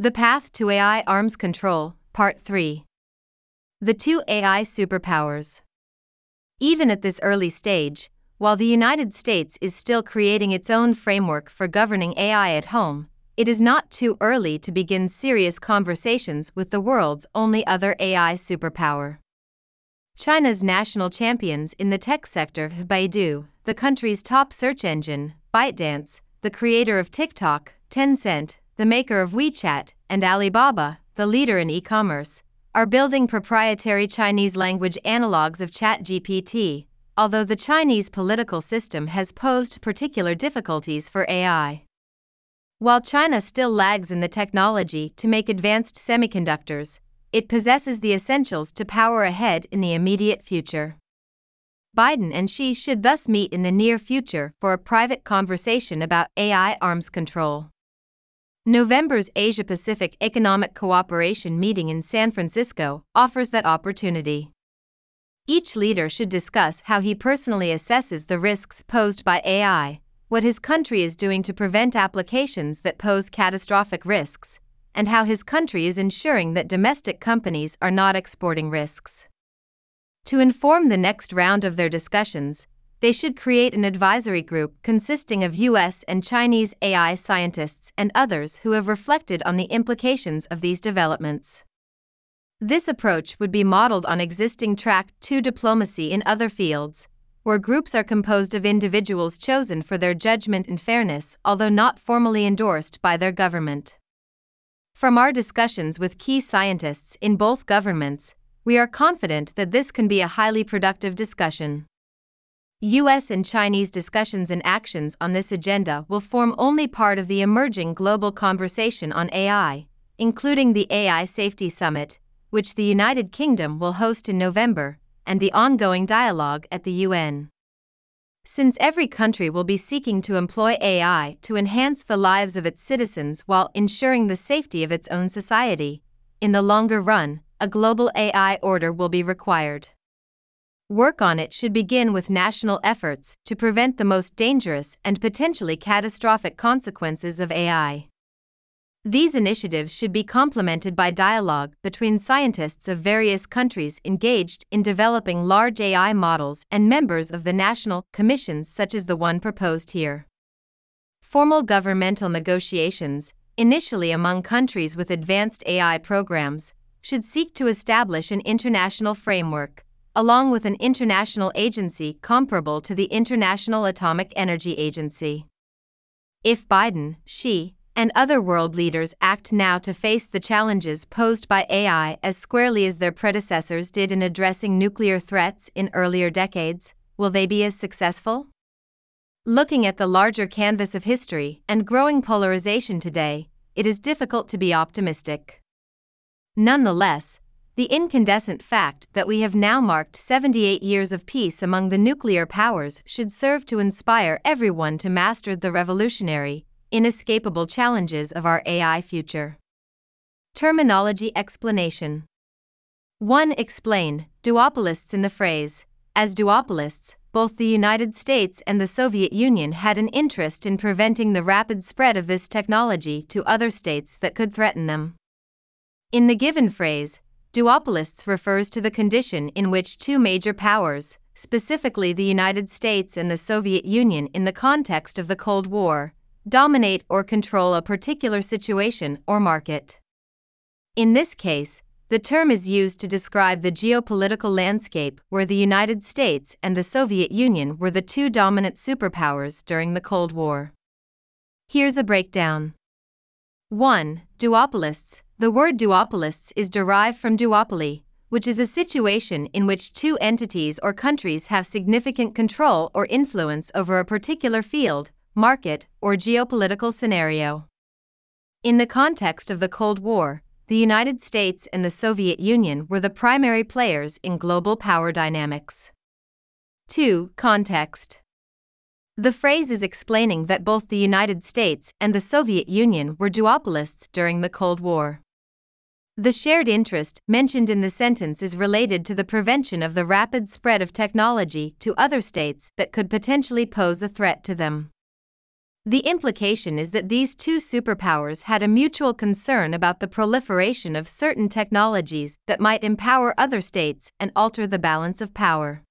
The Path to AI Arms Control, Part 3. The two AI superpowers. Even at this early stage, while the United States is still creating its own framework for governing AI at home, it is not too early to begin serious conversations with the world's only other AI superpower. China's national champions in the tech sector Baidu, the country's top search engine, ByteDance, the creator of TikTok, Tencent, the maker of WeChat, and Alibaba, the leader in e commerce, are building proprietary Chinese language analogs of ChatGPT, although the Chinese political system has posed particular difficulties for AI. While China still lags in the technology to make advanced semiconductors, it possesses the essentials to power ahead in the immediate future. Biden and Xi should thus meet in the near future for a private conversation about AI arms control. November's Asia Pacific Economic Cooperation meeting in San Francisco offers that opportunity. Each leader should discuss how he personally assesses the risks posed by AI, what his country is doing to prevent applications that pose catastrophic risks, and how his country is ensuring that domestic companies are not exporting risks. To inform the next round of their discussions, they should create an advisory group consisting of US and Chinese AI scientists and others who have reflected on the implications of these developments. This approach would be modeled on existing Track 2 diplomacy in other fields, where groups are composed of individuals chosen for their judgment and fairness, although not formally endorsed by their government. From our discussions with key scientists in both governments, we are confident that this can be a highly productive discussion. US and Chinese discussions and actions on this agenda will form only part of the emerging global conversation on AI, including the AI Safety Summit, which the United Kingdom will host in November, and the ongoing dialogue at the UN. Since every country will be seeking to employ AI to enhance the lives of its citizens while ensuring the safety of its own society, in the longer run, a global AI order will be required. Work on it should begin with national efforts to prevent the most dangerous and potentially catastrophic consequences of AI. These initiatives should be complemented by dialogue between scientists of various countries engaged in developing large AI models and members of the national commissions such as the one proposed here. Formal governmental negotiations, initially among countries with advanced AI programs, should seek to establish an international framework along with an international agency comparable to the International Atomic Energy Agency. If Biden, Xi, and other world leaders act now to face the challenges posed by AI as squarely as their predecessors did in addressing nuclear threats in earlier decades, will they be as successful? Looking at the larger canvas of history and growing polarization today, it is difficult to be optimistic. Nonetheless, the incandescent fact that we have now marked 78 years of peace among the nuclear powers should serve to inspire everyone to master the revolutionary, inescapable challenges of our AI future. Terminology explanation 1. Explain duopolists in the phrase. As duopolists, both the United States and the Soviet Union had an interest in preventing the rapid spread of this technology to other states that could threaten them. In the given phrase, Duopolists refers to the condition in which two major powers, specifically the United States and the Soviet Union in the context of the Cold War, dominate or control a particular situation or market. In this case, the term is used to describe the geopolitical landscape where the United States and the Soviet Union were the two dominant superpowers during the Cold War. Here's a breakdown 1. Duopolists the word duopolists is derived from duopoly, which is a situation in which two entities or countries have significant control or influence over a particular field, market, or geopolitical scenario. In the context of the Cold War, the United States and the Soviet Union were the primary players in global power dynamics. 2. Context the phrase is explaining that both the United States and the Soviet Union were duopolists during the Cold War. The shared interest mentioned in the sentence is related to the prevention of the rapid spread of technology to other states that could potentially pose a threat to them. The implication is that these two superpowers had a mutual concern about the proliferation of certain technologies that might empower other states and alter the balance of power.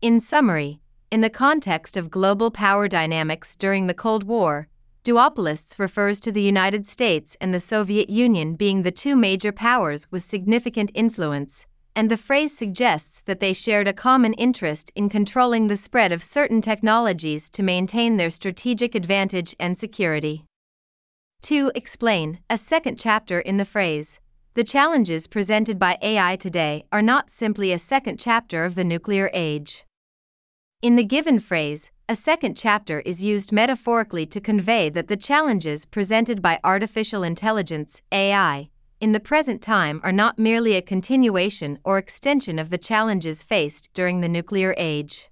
In summary, in the context of global power dynamics during the Cold War, duopolists refers to the United States and the Soviet Union being the two major powers with significant influence, and the phrase suggests that they shared a common interest in controlling the spread of certain technologies to maintain their strategic advantage and security. To explain, a second chapter in the phrase, the challenges presented by AI today are not simply a second chapter of the nuclear age. In the given phrase, a second chapter is used metaphorically to convey that the challenges presented by artificial intelligence, AI, in the present time are not merely a continuation or extension of the challenges faced during the nuclear age.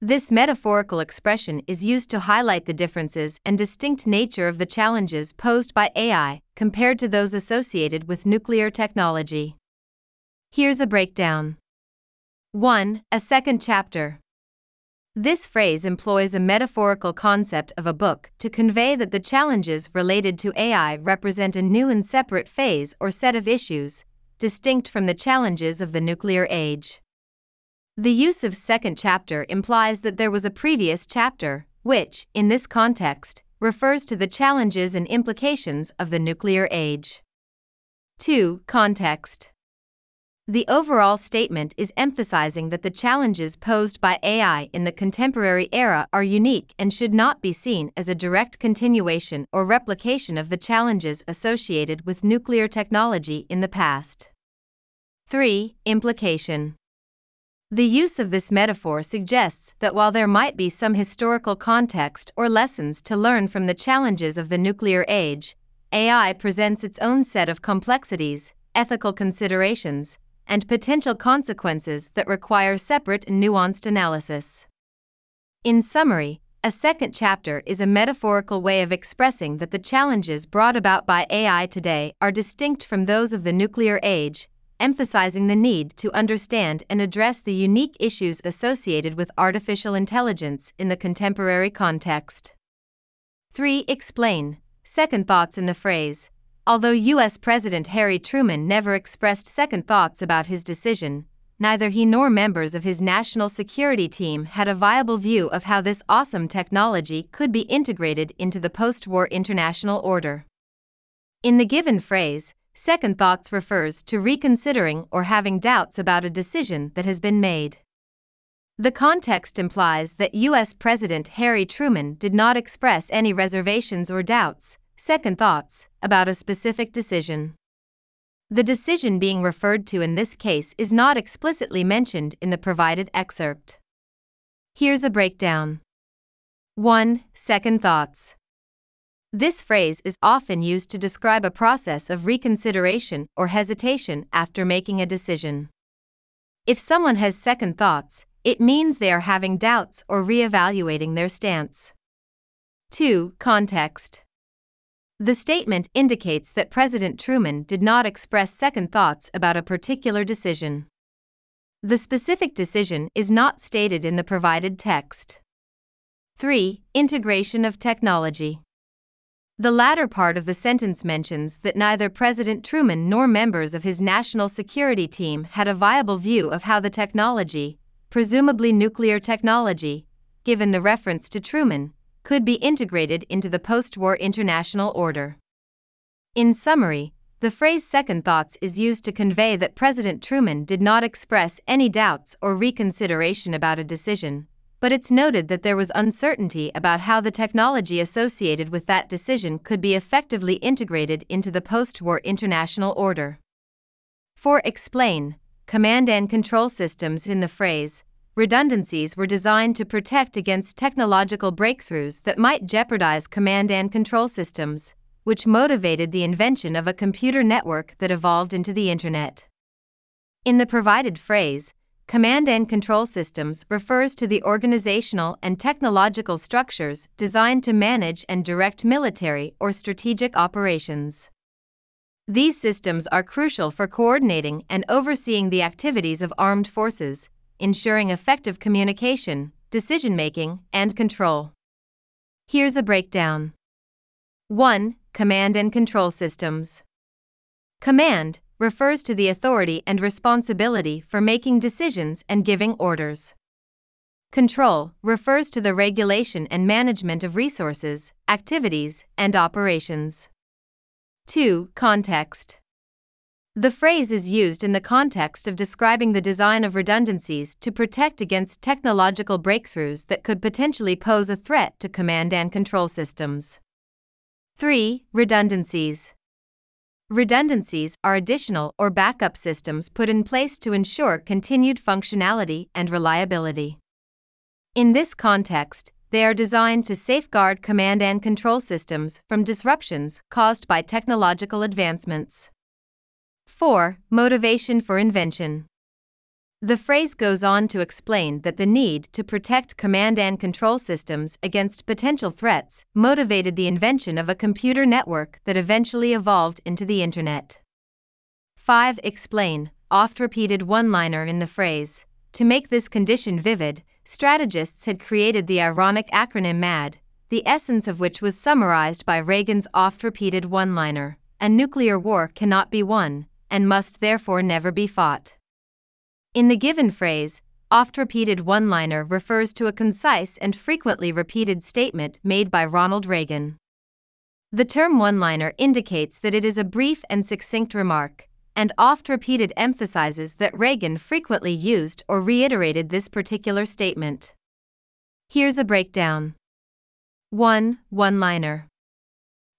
This metaphorical expression is used to highlight the differences and distinct nature of the challenges posed by AI compared to those associated with nuclear technology. Here's a breakdown 1. A second chapter. This phrase employs a metaphorical concept of a book to convey that the challenges related to AI represent a new and separate phase or set of issues, distinct from the challenges of the nuclear age. The use of second chapter implies that there was a previous chapter, which, in this context, refers to the challenges and implications of the nuclear age. 2. Context the overall statement is emphasizing that the challenges posed by AI in the contemporary era are unique and should not be seen as a direct continuation or replication of the challenges associated with nuclear technology in the past. 3. Implication The use of this metaphor suggests that while there might be some historical context or lessons to learn from the challenges of the nuclear age, AI presents its own set of complexities, ethical considerations, and potential consequences that require separate nuanced analysis. In summary, a second chapter is a metaphorical way of expressing that the challenges brought about by AI today are distinct from those of the nuclear age, emphasizing the need to understand and address the unique issues associated with artificial intelligence in the contemporary context. 3. Explain. Second thoughts in the phrase, Although U.S. President Harry Truman never expressed second thoughts about his decision, neither he nor members of his national security team had a viable view of how this awesome technology could be integrated into the post war international order. In the given phrase, second thoughts refers to reconsidering or having doubts about a decision that has been made. The context implies that U.S. President Harry Truman did not express any reservations or doubts, second thoughts, about a specific decision. The decision being referred to in this case is not explicitly mentioned in the provided excerpt. Here's a breakdown 1. Second thoughts. This phrase is often used to describe a process of reconsideration or hesitation after making a decision. If someone has second thoughts, it means they are having doubts or re-evaluating their stance. 2. Context. The statement indicates that President Truman did not express second thoughts about a particular decision. The specific decision is not stated in the provided text. 3. Integration of technology. The latter part of the sentence mentions that neither President Truman nor members of his national security team had a viable view of how the technology, presumably nuclear technology, given the reference to Truman, could be integrated into the post war international order. In summary, the phrase second thoughts is used to convey that President Truman did not express any doubts or reconsideration about a decision, but it's noted that there was uncertainty about how the technology associated with that decision could be effectively integrated into the post war international order. For explain, command and control systems in the phrase, redundancies were designed to protect against technological breakthroughs that might jeopardize command and control systems, which motivated the invention of a computer network that evolved into the Internet. In the provided phrase, command and control systems refers to the organizational and technological structures designed to manage and direct military or strategic operations. These systems are crucial for coordinating and overseeing the activities of armed forces, ensuring effective communication, decision making, and control. Here's a breakdown 1. Command and Control Systems. Command refers to the authority and responsibility for making decisions and giving orders. Control refers to the regulation and management of resources, activities, and operations. 2. Context. The phrase is used in the context of describing the design of redundancies to protect against technological breakthroughs that could potentially pose a threat to command and control systems. 3. Redundancies. Redundancies are additional or backup systems put in place to ensure continued functionality and reliability. In this context, they are designed to safeguard command and control systems from disruptions caused by technological advancements. 4. Motivation for invention. The phrase goes on to explain that the need to protect command and control systems against potential threats motivated the invention of a computer network that eventually evolved into the Internet. 5. Explain, oft repeated one liner in the phrase. To make this condition vivid, strategists had created the ironic acronym MAD, the essence of which was summarized by Reagan's oft repeated one liner A nuclear war cannot be won, and must therefore never be fought. In the given phrase, oft repeated one liner refers to a concise and frequently repeated statement made by Ronald Reagan. The term one liner indicates that it is a brief and succinct remark, and oft repeated emphasizes that Reagan frequently used or reiterated this particular statement. Here's a breakdown 1. One liner.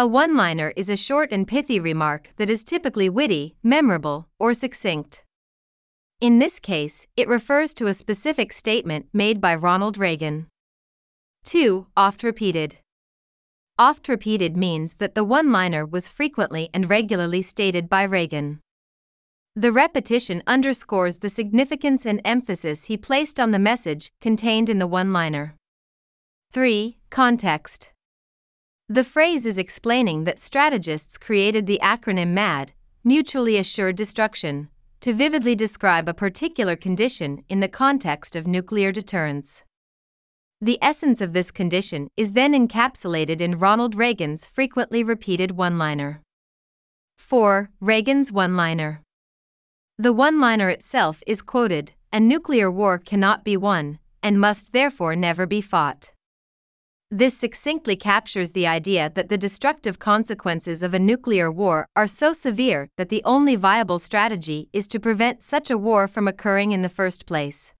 A one liner is a short and pithy remark that is typically witty, memorable, or succinct. In this case, it refers to a specific statement made by Ronald Reagan. 2. Oft repeated. Oft repeated means that the one liner was frequently and regularly stated by Reagan. The repetition underscores the significance and emphasis he placed on the message contained in the one liner. 3. Context The phrase is explaining that strategists created the acronym MAD, Mutually Assured Destruction, to vividly describe a particular condition in the context of nuclear deterrence. The essence of this condition is then encapsulated in Ronald Reagan's frequently repeated one liner. 4. Reagan's one liner. The one liner itself is quoted A nuclear war cannot be won, and must therefore never be fought. This succinctly captures the idea that the destructive consequences of a nuclear war are so severe that the only viable strategy is to prevent such a war from occurring in the first place.